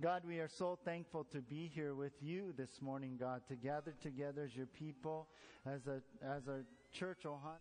God, we are so thankful to be here with you this morning, God, to gather together as your people, as a, as a church, Ohana.